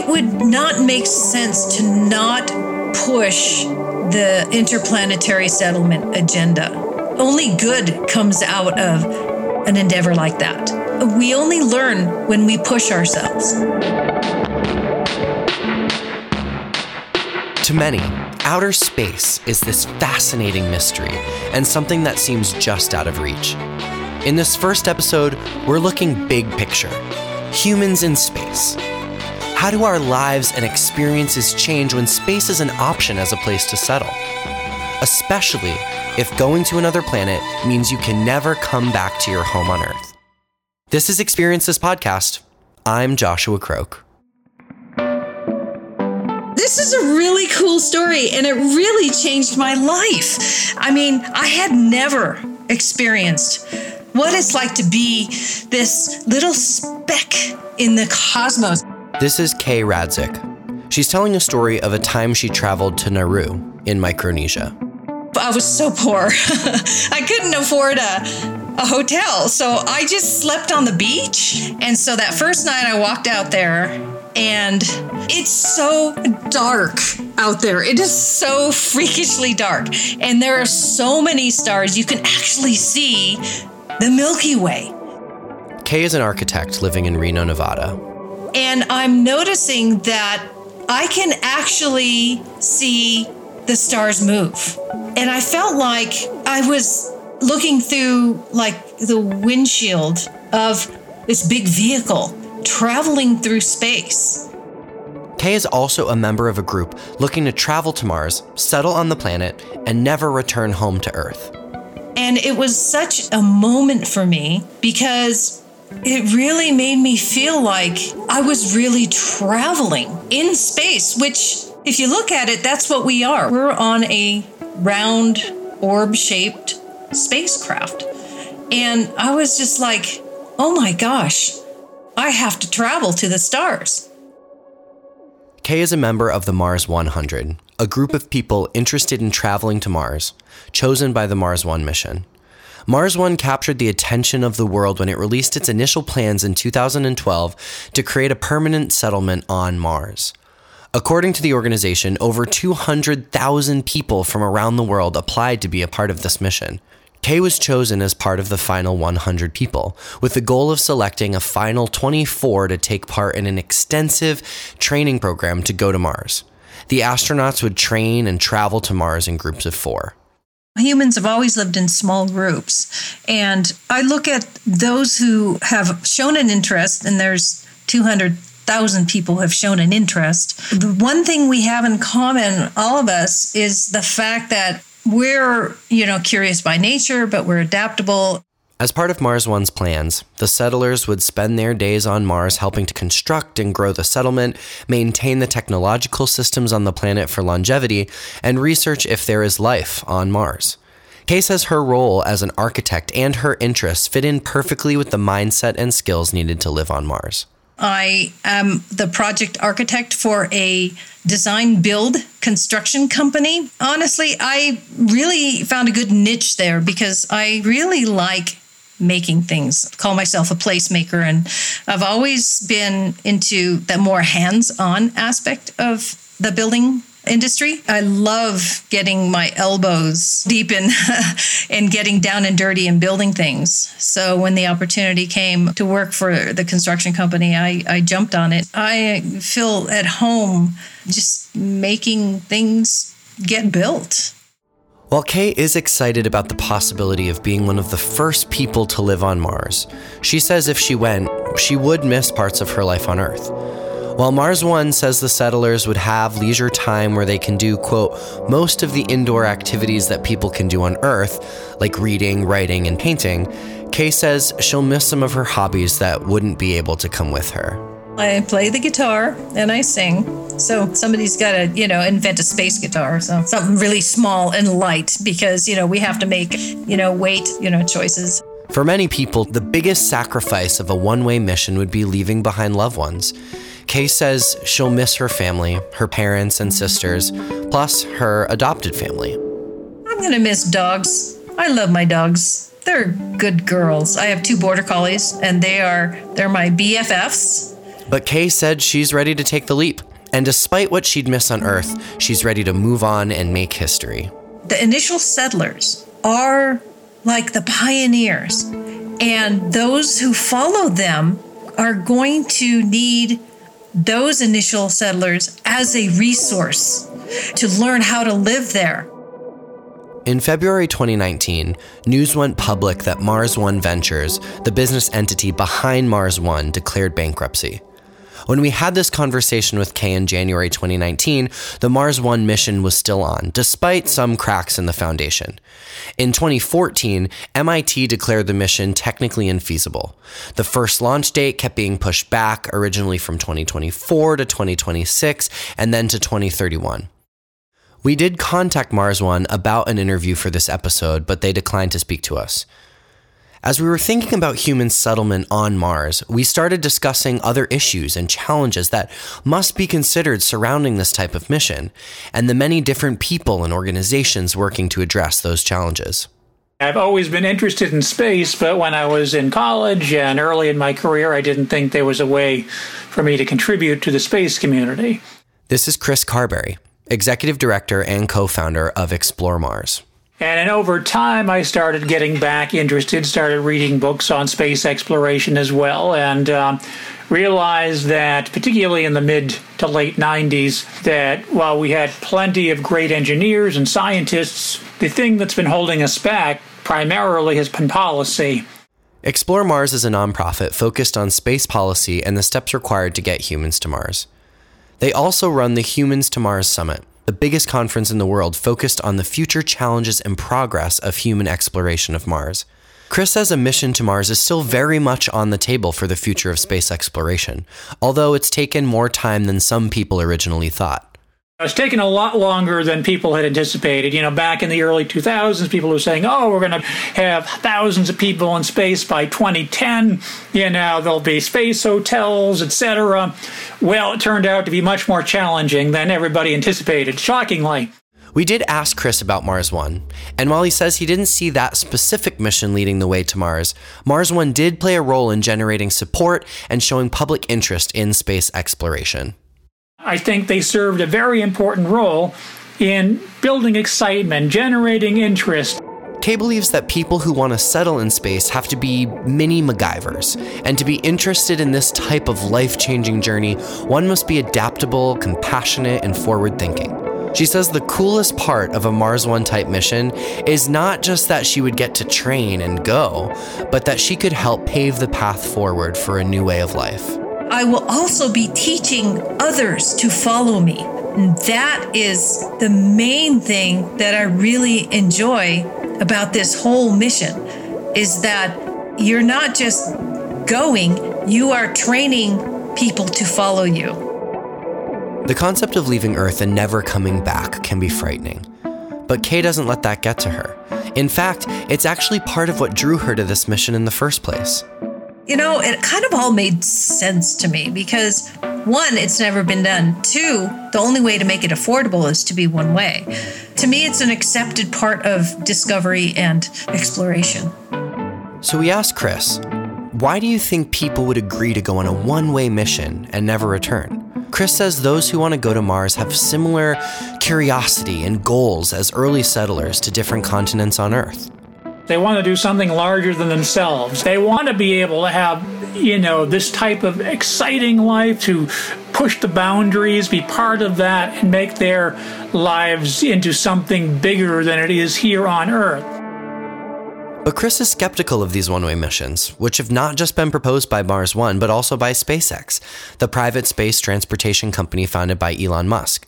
it would not make sense to not push the interplanetary settlement agenda. Only good comes out of an endeavor like that. We only learn when we push ourselves. To many, outer space is this fascinating mystery and something that seems just out of reach. In this first episode, we're looking big picture humans in space. How do our lives and experiences change when space is an option as a place to settle? Especially if going to another planet means you can never come back to your home on Earth. This is Experience This Podcast. I'm Joshua Croke. This is a really cool story, and it really changed my life. I mean, I had never experienced what it's like to be this little speck in the cosmos. This is Kay Radzik. She's telling a story of a time she traveled to Nauru in Micronesia. I was so poor. I couldn't afford a, a hotel. So I just slept on the beach. And so that first night I walked out there and it's so dark out there. It is so freakishly dark. And there are so many stars, you can actually see the Milky Way. Kay is an architect living in Reno, Nevada. And I'm noticing that I can actually see the stars move. And I felt like I was looking through like the windshield of this big vehicle traveling through space. Kay is also a member of a group looking to travel to Mars, settle on the planet, and never return home to Earth. And it was such a moment for me because it really made me feel like I was really traveling in space, which, if you look at it, that's what we are. We're on a round, orb shaped spacecraft. And I was just like, oh my gosh, I have to travel to the stars. Kay is a member of the Mars 100, a group of people interested in traveling to Mars, chosen by the Mars One mission. Mars One captured the attention of the world when it released its initial plans in 2012 to create a permanent settlement on Mars. According to the organization, over 200,000 people from around the world applied to be a part of this mission. Kay was chosen as part of the final 100 people, with the goal of selecting a final 24 to take part in an extensive training program to go to Mars. The astronauts would train and travel to Mars in groups of four. Humans have always lived in small groups. And I look at those who have shown an interest, and there's 200,000 people who have shown an interest. The one thing we have in common, all of us, is the fact that we're, you know, curious by nature, but we're adaptable. As part of Mars One's plans, the settlers would spend their days on Mars helping to construct and grow the settlement, maintain the technological systems on the planet for longevity, and research if there is life on Mars. Kay says her role as an architect and her interests fit in perfectly with the mindset and skills needed to live on Mars. I am the project architect for a design build construction company. Honestly, I really found a good niche there because I really like making things. call myself a placemaker and I've always been into the more hands-on aspect of the building industry. I love getting my elbows deep in and getting down and dirty and building things. So when the opportunity came to work for the construction company, I, I jumped on it. I feel at home just making things get built. While Kay is excited about the possibility of being one of the first people to live on Mars, she says if she went, she would miss parts of her life on Earth. While Mars One says the settlers would have leisure time where they can do, quote, most of the indoor activities that people can do on Earth, like reading, writing, and painting, Kay says she'll miss some of her hobbies that wouldn't be able to come with her. I play the guitar and I sing. So somebody's got to, you know, invent a space guitar. So something really small and light because, you know, we have to make, you know, weight, you know, choices. For many people, the biggest sacrifice of a one way mission would be leaving behind loved ones. Kay says she'll miss her family, her parents and sisters, plus her adopted family. I'm going to miss dogs. I love my dogs. They're good girls. I have two border collies and they are they're my BFFs But Kay said she's ready to take the leap. And despite what she'd miss on Earth, she's ready to move on and make history. The initial settlers are like the pioneers, and those who follow them are going to need those initial settlers as a resource to learn how to live there. In February 2019, news went public that Mars One Ventures, the business entity behind Mars One, declared bankruptcy. When we had this conversation with Kay in January 2019, the Mars One mission was still on, despite some cracks in the foundation. In 2014, MIT declared the mission technically infeasible. The first launch date kept being pushed back, originally from 2024 to 2026, and then to 2031. We did contact Mars One about an interview for this episode, but they declined to speak to us. As we were thinking about human settlement on Mars, we started discussing other issues and challenges that must be considered surrounding this type of mission, and the many different people and organizations working to address those challenges. I've always been interested in space, but when I was in college and early in my career, I didn't think there was a way for me to contribute to the space community. This is Chris Carberry, Executive Director and co founder of Explore Mars. And over time, I started getting back interested, started reading books on space exploration as well, and um, realized that, particularly in the mid to late 90s, that while we had plenty of great engineers and scientists, the thing that's been holding us back primarily has been policy. Explore Mars is a nonprofit focused on space policy and the steps required to get humans to Mars. They also run the Humans to Mars Summit, the biggest conference in the world focused on the future challenges and progress of human exploration of Mars. Chris says a mission to Mars is still very much on the table for the future of space exploration, although it's taken more time than some people originally thought. It's taken a lot longer than people had anticipated. You know, back in the early 2000s, people were saying, oh, we're going to have thousands of people in space by 2010. You know, there'll be space hotels, etc. Well, it turned out to be much more challenging than everybody anticipated, shockingly. We did ask Chris about Mars One, and while he says he didn't see that specific mission leading the way to Mars, Mars One did play a role in generating support and showing public interest in space exploration. I think they served a very important role in building excitement, generating interest. Kay believes that people who want to settle in space have to be mini MacGyvers, and to be interested in this type of life changing journey, one must be adaptable, compassionate, and forward thinking. She says the coolest part of a Mars One type mission is not just that she would get to train and go, but that she could help pave the path forward for a new way of life. I will also be teaching others to follow me. And that is the main thing that I really enjoy about this whole mission is that you're not just going, you are training people to follow you. The concept of leaving Earth and never coming back can be frightening. But Kay doesn't let that get to her. In fact, it's actually part of what drew her to this mission in the first place you know, it kind of all made sense to me because one, it's never been done. Two, the only way to make it affordable is to be one way. To me, it's an accepted part of discovery and exploration. So we asked Chris, why do you think people would agree to go on a one way mission and never return? Chris says those who want to go to Mars have similar curiosity and goals as early settlers to different continents on Earth. They want to do something larger than themselves. They want to be able to have, you know, this type of exciting life to push the boundaries, be part of that, and make their lives into something bigger than it is here on Earth. But Chris is skeptical of these one way missions, which have not just been proposed by Mars One, but also by SpaceX, the private space transportation company founded by Elon Musk.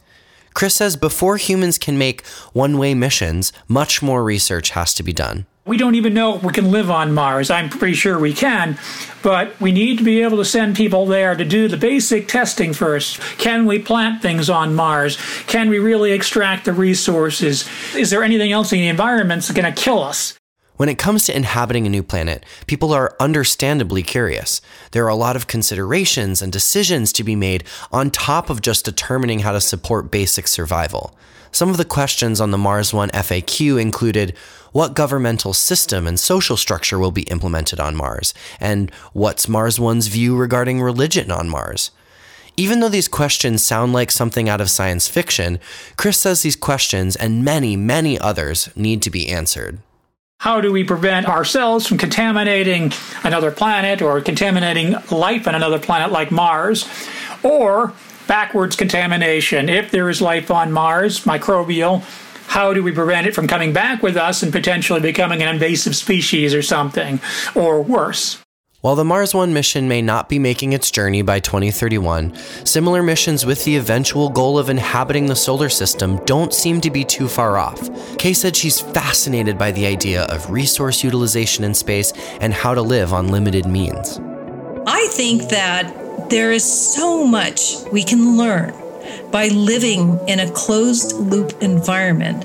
Chris says before humans can make one way missions, much more research has to be done. We don't even know if we can live on Mars. I'm pretty sure we can, but we need to be able to send people there to do the basic testing first. Can we plant things on Mars? Can we really extract the resources? Is there anything else in the environment that's going to kill us? When it comes to inhabiting a new planet, people are understandably curious. There are a lot of considerations and decisions to be made on top of just determining how to support basic survival. Some of the questions on the Mars One FAQ included what governmental system and social structure will be implemented on Mars, and what's Mars One's view regarding religion on Mars. Even though these questions sound like something out of science fiction, Chris says these questions and many, many others need to be answered. How do we prevent ourselves from contaminating another planet or contaminating life on another planet like Mars? Or backwards contamination. If there is life on Mars, microbial, how do we prevent it from coming back with us and potentially becoming an invasive species or something, or worse? While the Mars One mission may not be making its journey by 2031, similar missions with the eventual goal of inhabiting the solar system don't seem to be too far off. Kay said she's fascinated by the idea of resource utilization in space and how to live on limited means. I think that there is so much we can learn by living in a closed loop environment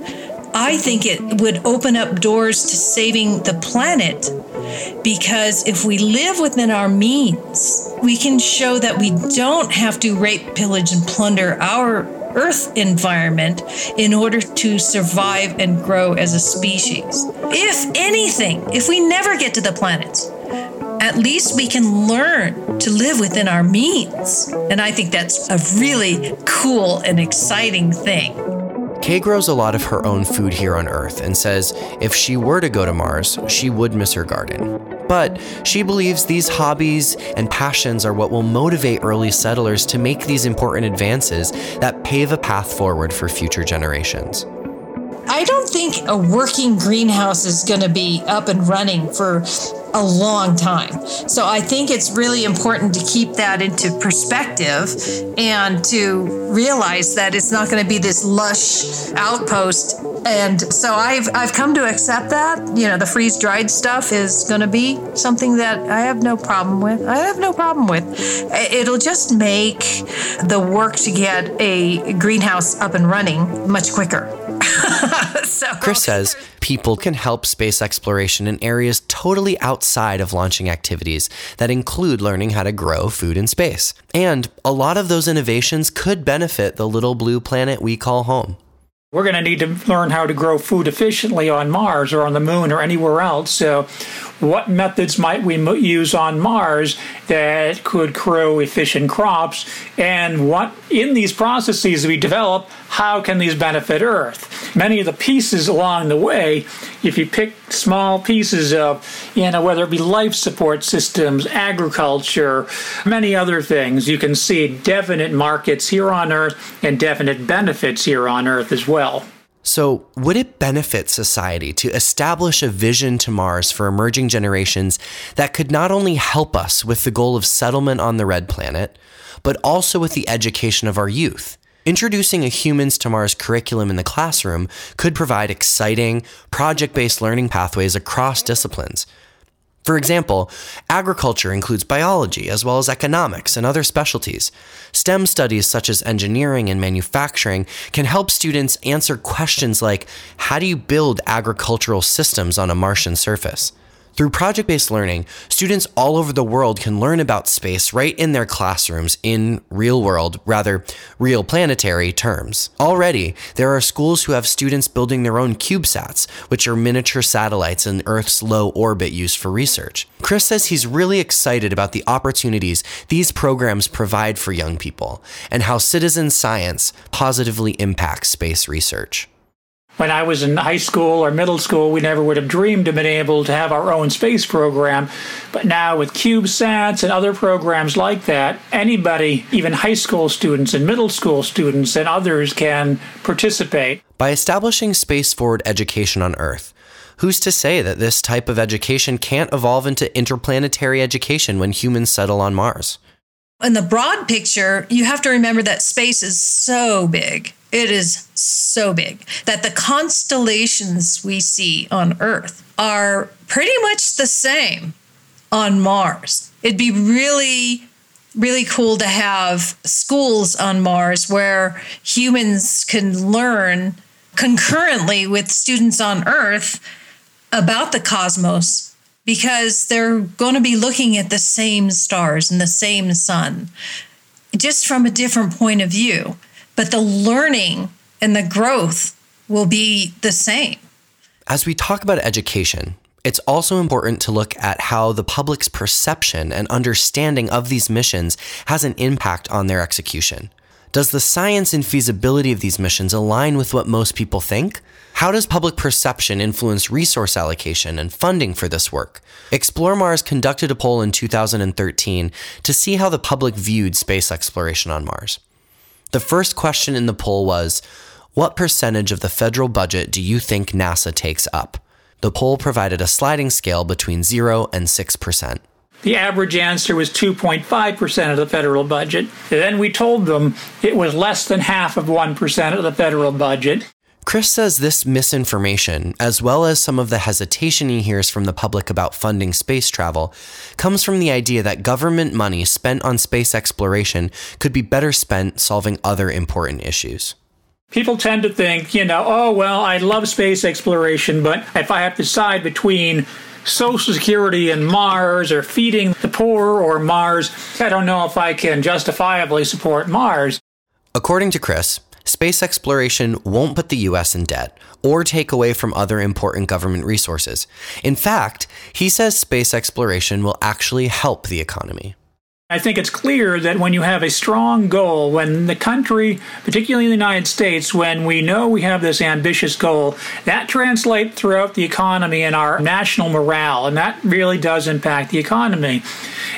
I think it would open up doors to saving the planet because if we live within our means, we can show that we don't have to rape, pillage, and plunder our Earth environment in order to survive and grow as a species. If anything, if we never get to the planets, at least we can learn to live within our means. And I think that's a really cool and exciting thing. Kay grows a lot of her own food here on Earth and says if she were to go to Mars, she would miss her garden. But she believes these hobbies and passions are what will motivate early settlers to make these important advances that pave a path forward for future generations. I don't think a working greenhouse is going to be up and running for a long time. So I think it's really important to keep that into perspective and to realize that it's not going to be this lush outpost. And so I've I've come to accept that. You know, the freeze dried stuff is going to be something that I have no problem with. I have no problem with. It'll just make the work to get a greenhouse up and running much quicker. so Chris says people can help space exploration in areas totally outside of launching activities that include learning how to grow food in space. And a lot of those innovations could benefit the little blue planet we call home. We're going to need to learn how to grow food efficiently on Mars or on the moon or anywhere else. So, what methods might we use on Mars that could grow efficient crops? And what, in these processes we develop, how can these benefit Earth? Many of the pieces along the way, if you pick small pieces of, you know, whether it be life support systems, agriculture, many other things, you can see definite markets here on Earth and definite benefits here on Earth as well. So, would it benefit society to establish a vision to Mars for emerging generations that could not only help us with the goal of settlement on the red planet, but also with the education of our youth? Introducing a Humans to Mars curriculum in the classroom could provide exciting, project based learning pathways across disciplines. For example, agriculture includes biology as well as economics and other specialties. STEM studies such as engineering and manufacturing can help students answer questions like how do you build agricultural systems on a Martian surface? Through project based learning, students all over the world can learn about space right in their classrooms in real world, rather, real planetary terms. Already, there are schools who have students building their own CubeSats, which are miniature satellites in Earth's low orbit used for research. Chris says he's really excited about the opportunities these programs provide for young people and how citizen science positively impacts space research when I was in high school or middle school, we never would have dreamed of being able to have our own space program. But now with CubeSats and other programs like that, anybody, even high school students and middle school students and others can participate. By establishing space forward education on Earth, who's to say that this type of education can't evolve into interplanetary education when humans settle on Mars? In the broad picture, you have to remember that space is so big it is so big that the constellations we see on Earth are pretty much the same on Mars. It'd be really, really cool to have schools on Mars where humans can learn concurrently with students on Earth about the cosmos because they're going to be looking at the same stars and the same sun just from a different point of view but the learning and the growth will be the same. As we talk about education, it's also important to look at how the public's perception and understanding of these missions has an impact on their execution. Does the science and feasibility of these missions align with what most people think? How does public perception influence resource allocation and funding for this work? Explore Mars conducted a poll in 2013 to see how the public viewed space exploration on Mars. The first question in the poll was What percentage of the federal budget do you think NASA takes up? The poll provided a sliding scale between 0 and 6%. The average answer was 2.5% of the federal budget. Then we told them it was less than half of 1% of the federal budget. Chris says this misinformation, as well as some of the hesitation he hears from the public about funding space travel, comes from the idea that government money spent on space exploration could be better spent solving other important issues. People tend to think, you know, oh, well, I love space exploration, but if I have to decide between Social Security and Mars or feeding the poor or Mars, I don't know if I can justifiably support Mars. According to Chris, space exploration won't put the US in debt or take away from other important government resources. In fact, he says space exploration will actually help the economy. I think it's clear that when you have a strong goal, when the country, particularly in the United States, when we know we have this ambitious goal, that translates throughout the economy and our national morale, and that really does impact the economy.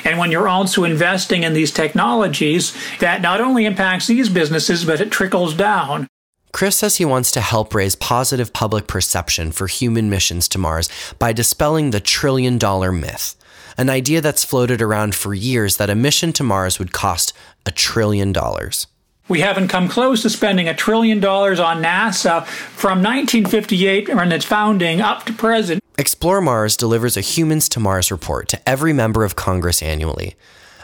And when you're also investing in these technologies, that not only impacts these businesses, but it trickles down. Chris says he wants to help raise positive public perception for human missions to Mars by dispelling the trillion dollar myth an idea that's floated around for years that a mission to Mars would cost a trillion dollars. We haven't come close to spending a trillion dollars on NASA from 1958 when its founding up to present. Explore Mars delivers a Humans to Mars report to every member of Congress annually.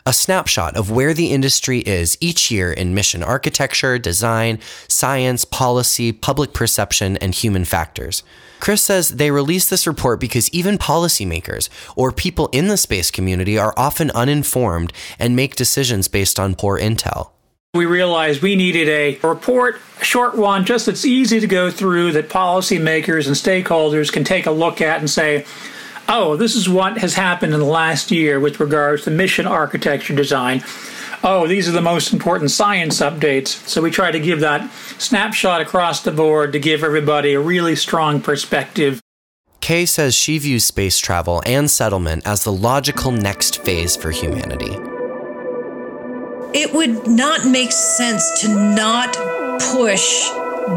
A snapshot of where the industry is each year in mission architecture, design, science, policy, public perception, and human factors. Chris says they release this report because even policymakers or people in the space community are often uninformed and make decisions based on poor intel. We realized we needed a report, a short one, just that's easy to go through that policymakers and stakeholders can take a look at and say, oh, this is what has happened in the last year with regards to mission architecture design oh, these are the most important science updates. So we try to give that snapshot across the board to give everybody a really strong perspective. Kay says she views space travel and settlement as the logical next phase for humanity. It would not make sense to not push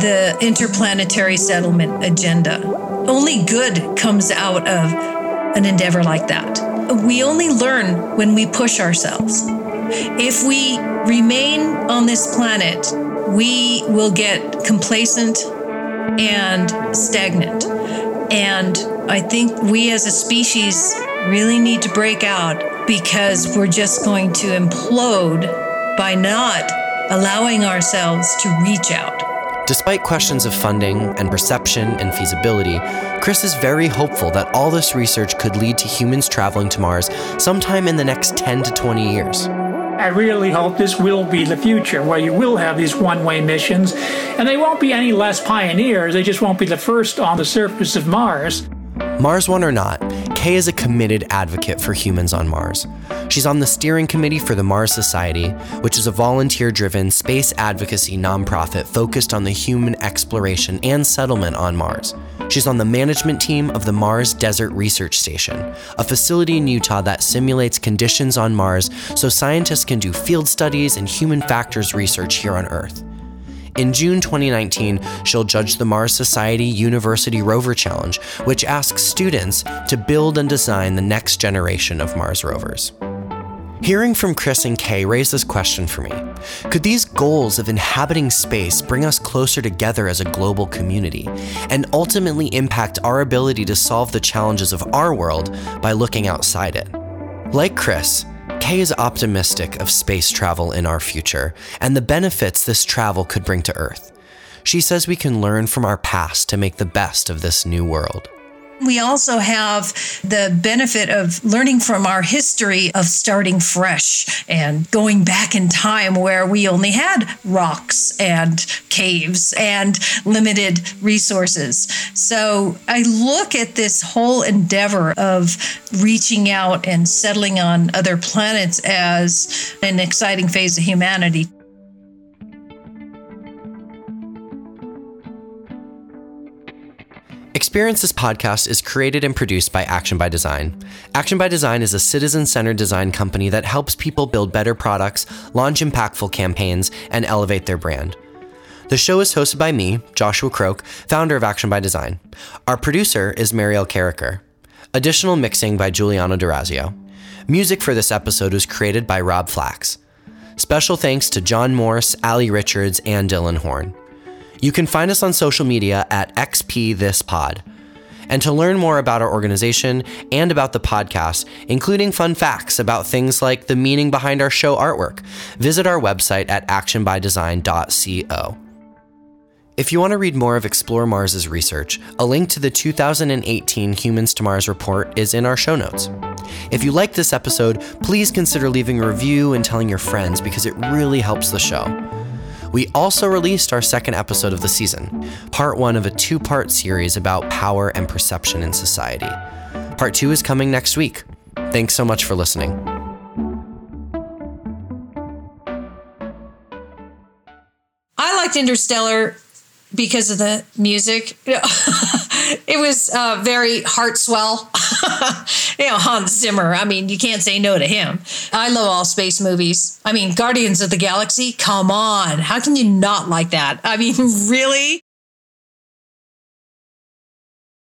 the interplanetary settlement agenda. Only good comes out of an endeavor like that. We only learn when we push ourselves. If we remain on this planet, we will get complacent and stagnant. And I think we as a species really need to break out because we're just going to implode by not allowing ourselves to reach out. Despite questions of funding and perception and feasibility, Chris is very hopeful that all this research could lead to humans traveling to Mars sometime in the next 10 to 20 years. I really hope this will be the future where you will have these one way missions, and they won't be any less pioneers, they just won't be the first on the surface of Mars. Mars One or not, Kay is a committed advocate for humans on Mars. She's on the steering committee for the Mars Society, which is a volunteer driven space advocacy nonprofit focused on the human exploration and settlement on Mars. She's on the management team of the Mars Desert Research Station, a facility in Utah that simulates conditions on Mars so scientists can do field studies and human factors research here on Earth. In June 2019, she'll judge the Mars Society University Rover Challenge, which asks students to build and design the next generation of Mars rovers. Hearing from Chris and Kay raised this question for me Could these goals of inhabiting space bring us closer together as a global community and ultimately impact our ability to solve the challenges of our world by looking outside it? Like Chris, Kay is optimistic of space travel in our future and the benefits this travel could bring to Earth. She says we can learn from our past to make the best of this new world. We also have the benefit of learning from our history of starting fresh and going back in time where we only had rocks and caves and limited resources. So I look at this whole endeavor of reaching out and settling on other planets as an exciting phase of humanity. Experiences podcast is created and produced by Action by Design. Action by Design is a citizen centered design company that helps people build better products, launch impactful campaigns, and elevate their brand. The show is hosted by me, Joshua Croke, founder of Action by Design. Our producer is Mariel Cariker. Additional mixing by Giuliano D'Orazio. Music for this episode was created by Rob Flax. Special thanks to John Morse, Ali Richards, and Dylan Horn. You can find us on social media at XPThisPod. And to learn more about our organization and about the podcast, including fun facts about things like the meaning behind our show artwork, visit our website at actionbydesign.co. If you want to read more of Explore Mars' research, a link to the 2018 Humans to Mars report is in our show notes. If you like this episode, please consider leaving a review and telling your friends because it really helps the show. We also released our second episode of the season, part one of a two part series about power and perception in society. Part two is coming next week. Thanks so much for listening. I liked Interstellar because of the music. it was uh, very heart swell. you know, Hans Zimmer. I mean, you can't say no to him. I love all space movies. I mean, Guardians of the Galaxy. Come on, how can you not like that? I mean, really?